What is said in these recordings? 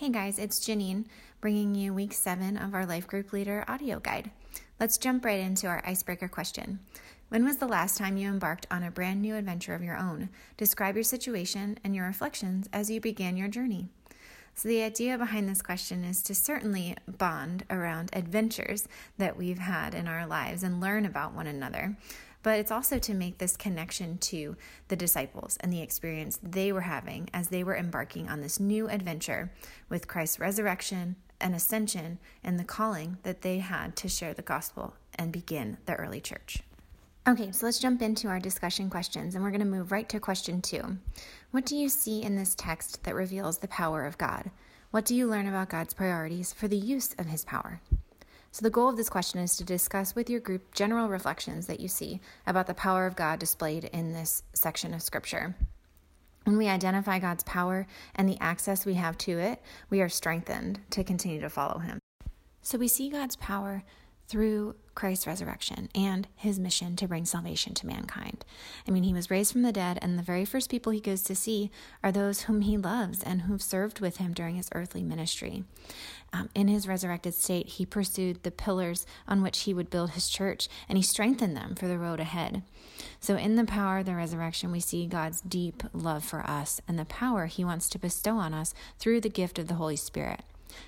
Hey guys, it's Janine bringing you week seven of our Life Group Leader audio guide. Let's jump right into our icebreaker question. When was the last time you embarked on a brand new adventure of your own? Describe your situation and your reflections as you began your journey. So, the idea behind this question is to certainly bond around adventures that we've had in our lives and learn about one another but it's also to make this connection to the disciples and the experience they were having as they were embarking on this new adventure with Christ's resurrection and ascension and the calling that they had to share the gospel and begin the early church. Okay, so let's jump into our discussion questions, and we're going to move right to question two. What do you see in this text that reveals the power of God? What do you learn about God's priorities for the use of his power? So, the goal of this question is to discuss with your group general reflections that you see about the power of God displayed in this section of Scripture. When we identify God's power and the access we have to it, we are strengthened to continue to follow Him. So, we see God's power through Christ's resurrection and his mission to bring salvation to mankind. I mean, he was raised from the dead, and the very first people he goes to see are those whom he loves and who've served with him during his earthly ministry. Um, in his resurrected state, he pursued the pillars on which he would build his church, and he strengthened them for the road ahead. So, in the power of the resurrection, we see God's deep love for us and the power he wants to bestow on us through the gift of the Holy Spirit.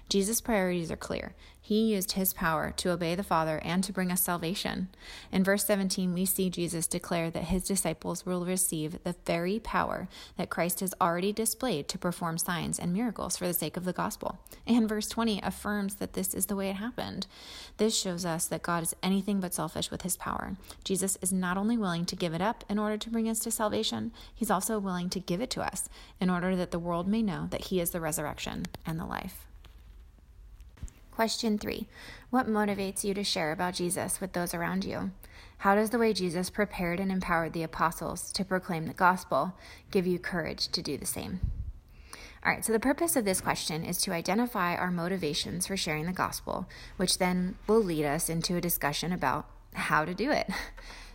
Jesus' priorities are clear. He used his power to obey the Father and to bring us salvation. In verse 17, we see Jesus declare that his disciples will receive the very power that Christ has already displayed to perform signs and miracles for the sake of the gospel. And verse 20 affirms that this is the way it happened. This shows us that God is anything but selfish with his power. Jesus is not only willing to give it up in order to bring us to salvation, he's also willing to give it to us in order that the world may know that he is the resurrection and the life. Question three What motivates you to share about Jesus with those around you? How does the way Jesus prepared and empowered the apostles to proclaim the gospel give you courage to do the same? All right, so the purpose of this question is to identify our motivations for sharing the gospel, which then will lead us into a discussion about how to do it.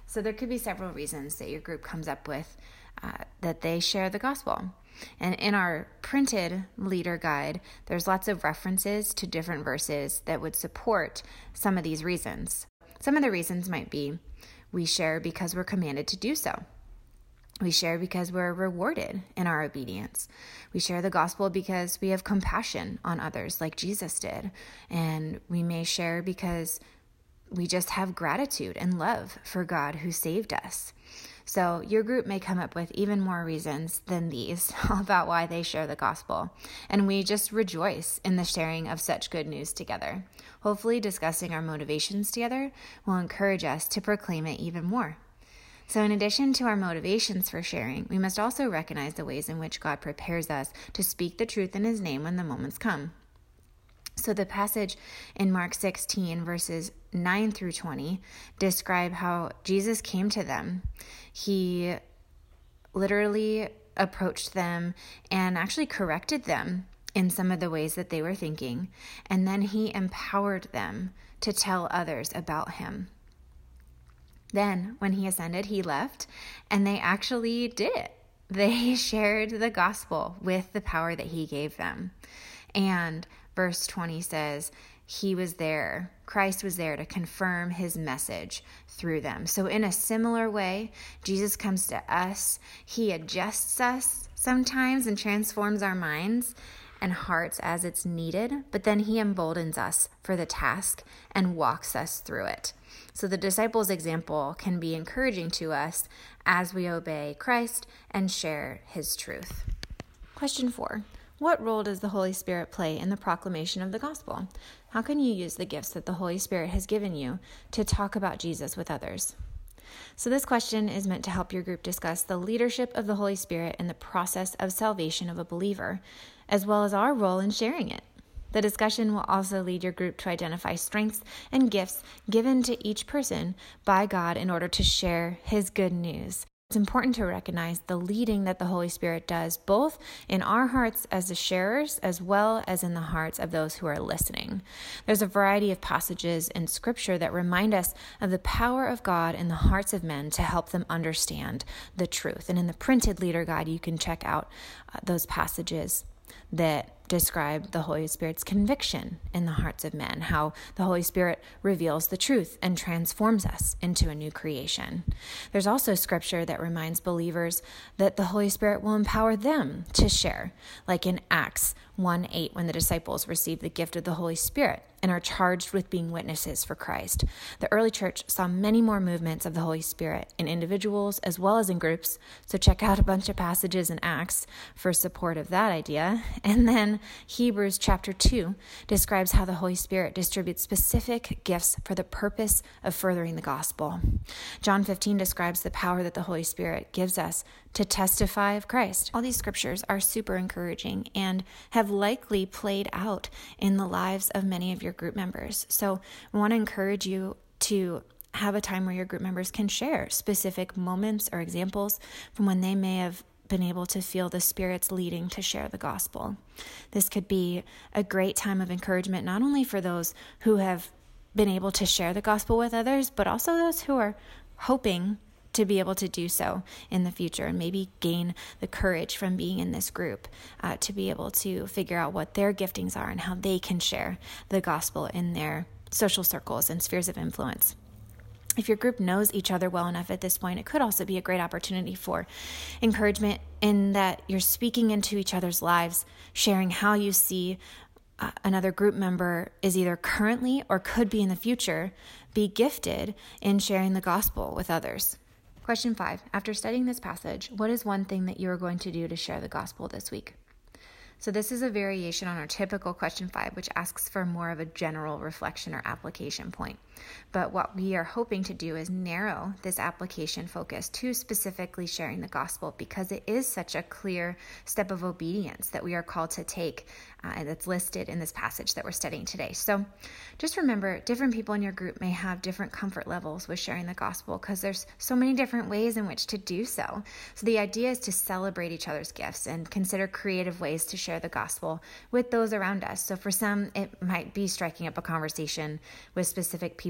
So there could be several reasons that your group comes up with uh, that they share the gospel. And in our printed leader guide, there's lots of references to different verses that would support some of these reasons. Some of the reasons might be we share because we're commanded to do so. We share because we're rewarded in our obedience. We share the gospel because we have compassion on others, like Jesus did. And we may share because we just have gratitude and love for God who saved us. So, your group may come up with even more reasons than these about why they share the gospel. And we just rejoice in the sharing of such good news together. Hopefully, discussing our motivations together will encourage us to proclaim it even more. So, in addition to our motivations for sharing, we must also recognize the ways in which God prepares us to speak the truth in His name when the moments come. So, the passage in Mark 16, verses 9 through 20, describe how Jesus came to them. He literally approached them and actually corrected them in some of the ways that they were thinking. And then he empowered them to tell others about him. Then, when he ascended, he left, and they actually did it. They shared the gospel with the power that he gave them. And verse 20 says, He was there, Christ was there to confirm his message through them. So, in a similar way, Jesus comes to us, he adjusts us sometimes and transforms our minds and hearts as it's needed, but then he emboldens us for the task and walks us through it. So the disciples' example can be encouraging to us as we obey Christ and share his truth. Question four what role does the Holy Spirit play in the proclamation of the gospel? How can you use the gifts that the Holy Spirit has given you to talk about Jesus with others? So, this question is meant to help your group discuss the leadership of the Holy Spirit in the process of salvation of a believer, as well as our role in sharing it. The discussion will also lead your group to identify strengths and gifts given to each person by God in order to share His good news it's important to recognize the leading that the Holy Spirit does, both in our hearts as the sharers, as well as in the hearts of those who are listening. There's a variety of passages in Scripture that remind us of the power of God in the hearts of men to help them understand the truth. And in the printed leader guide, you can check out uh, those passages that describe the Holy Spirit's conviction in the hearts of men, how the Holy Spirit reveals the truth and transforms us into a new creation. There's also scripture that reminds believers that the Holy Spirit will empower them to share, like in Acts 1 8, when the disciples received the gift of the Holy Spirit and are charged with being witnesses for Christ. The early church saw many more movements of the Holy Spirit in individuals as well as in groups, so check out a bunch of passages in Acts for support of that idea. And then Hebrews chapter 2 describes how the Holy Spirit distributes specific gifts for the purpose of furthering the gospel. John 15 describes the power that the Holy Spirit gives us to testify of Christ. All these scriptures are super encouraging and have likely played out in the lives of many of your group members. So, I want to encourage you to have a time where your group members can share specific moments or examples from when they may have been able to feel the Spirit's leading to share the gospel. This could be a great time of encouragement, not only for those who have been able to share the gospel with others, but also those who are hoping to be able to do so in the future and maybe gain the courage from being in this group uh, to be able to figure out what their giftings are and how they can share the gospel in their social circles and spheres of influence. If your group knows each other well enough at this point, it could also be a great opportunity for encouragement in that you're speaking into each other's lives, sharing how you see uh, another group member is either currently or could be in the future be gifted in sharing the gospel with others. Question five After studying this passage, what is one thing that you are going to do to share the gospel this week? So, this is a variation on our typical question five, which asks for more of a general reflection or application point. But what we are hoping to do is narrow this application focus to specifically sharing the gospel because it is such a clear step of obedience that we are called to take uh, that's listed in this passage that we're studying today. So just remember different people in your group may have different comfort levels with sharing the gospel because there's so many different ways in which to do so. So the idea is to celebrate each other's gifts and consider creative ways to share the gospel with those around us. So for some, it might be striking up a conversation with specific people.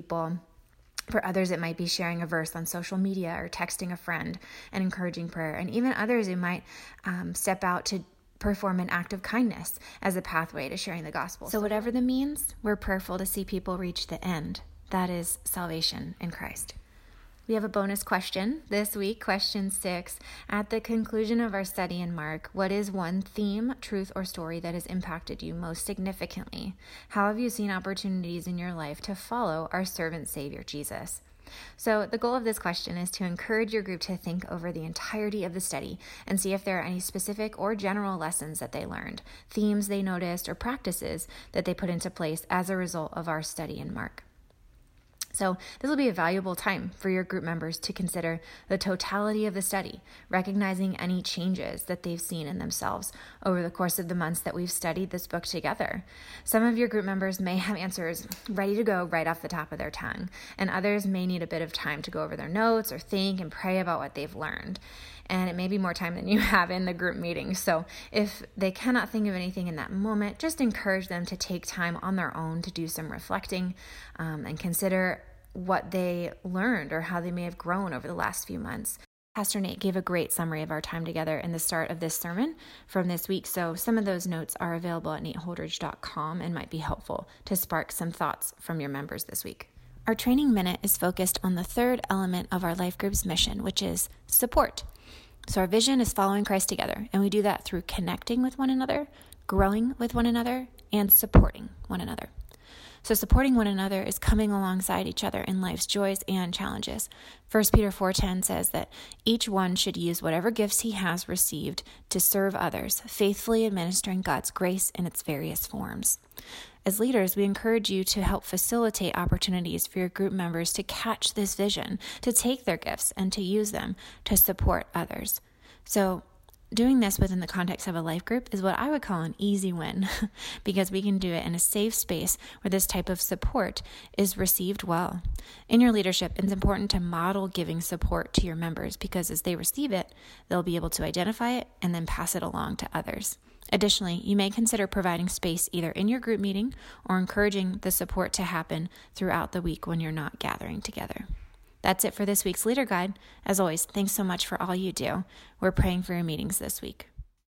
For others, it might be sharing a verse on social media or texting a friend and encouraging prayer. And even others, it might um, step out to perform an act of kindness as a pathway to sharing the gospel. So, whatever the means, we're prayerful to see people reach the end that is, salvation in Christ. We have a bonus question this week, question six. At the conclusion of our study in Mark, what is one theme, truth, or story that has impacted you most significantly? How have you seen opportunities in your life to follow our servant Savior Jesus? So, the goal of this question is to encourage your group to think over the entirety of the study and see if there are any specific or general lessons that they learned, themes they noticed, or practices that they put into place as a result of our study in Mark. So, this will be a valuable time for your group members to consider the totality of the study, recognizing any changes that they've seen in themselves over the course of the months that we've studied this book together. Some of your group members may have answers ready to go right off the top of their tongue, and others may need a bit of time to go over their notes or think and pray about what they've learned and it may be more time than you have in the group meeting. So, if they cannot think of anything in that moment, just encourage them to take time on their own to do some reflecting um, and consider what they learned or how they may have grown over the last few months. Pastor Nate gave a great summary of our time together in the start of this sermon from this week, so some of those notes are available at nateholdridge.com and might be helpful to spark some thoughts from your members this week. Our training minute is focused on the third element of our life group's mission, which is support. So, our vision is following Christ together, and we do that through connecting with one another, growing with one another, and supporting one another. So supporting one another is coming alongside each other in life's joys and challenges. 1 Peter 4:10 says that each one should use whatever gifts he has received to serve others, faithfully administering God's grace in its various forms. As leaders, we encourage you to help facilitate opportunities for your group members to catch this vision, to take their gifts and to use them to support others. So, doing this within the context of a life group is what I would call an easy win because we can do it in a safe space where this type of support is received well. In your leadership, it's important to model giving support to your members because as they receive it, they'll be able to identify it and then pass it along to others. Additionally, you may consider providing space either in your group meeting or encouraging the support to happen throughout the week when you're not gathering together. That's it for this week's Leader Guide. As always, thanks so much for all you do. We're praying for your meetings this week.